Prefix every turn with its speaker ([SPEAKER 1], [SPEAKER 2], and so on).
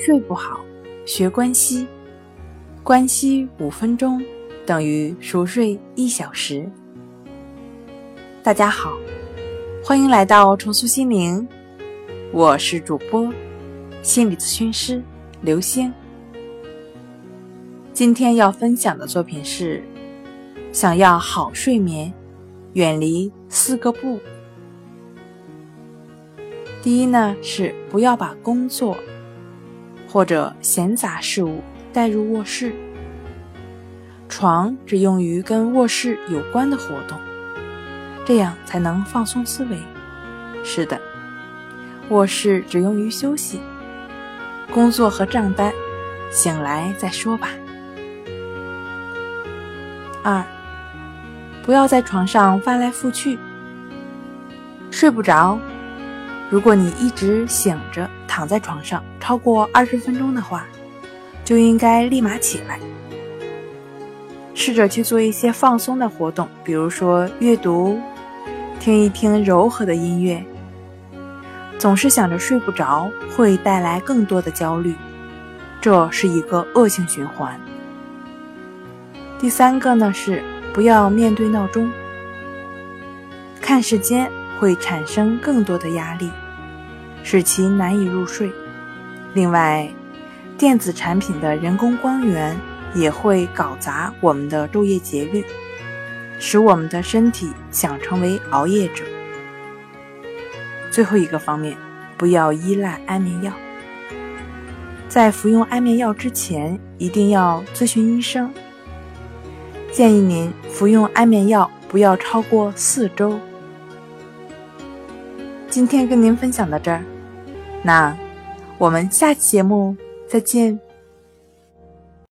[SPEAKER 1] 睡不好，学关西，关西五分钟等于熟睡一小时。大家好，欢迎来到重塑心灵，我是主播心理咨询师刘星。今天要分享的作品是：想要好睡眠，远离四个不。第一呢是不要把工作或者闲杂事物带入卧室，床只用于跟卧室有关的活动，这样才能放松思维。是的，卧室只用于休息，工作和账单，醒来再说吧。二，不要在床上翻来覆去，睡不着。如果你一直醒着躺在床上超过二十分钟的话，就应该立马起来，试着去做一些放松的活动，比如说阅读，听一听柔和的音乐。总是想着睡不着，会带来更多的焦虑，这是一个恶性循环。第三个呢是不要面对闹钟，看时间会产生更多的压力，使其难以入睡。另外，电子产品的人工光源也会搞砸我们的昼夜节律，使我们的身体想成为熬夜者。最后一个方面，不要依赖安眠药，在服用安眠药之前，一定要咨询医生。建议您服用安眠药不要超过四周。今天跟您分享到这儿，那我们下期节目再见。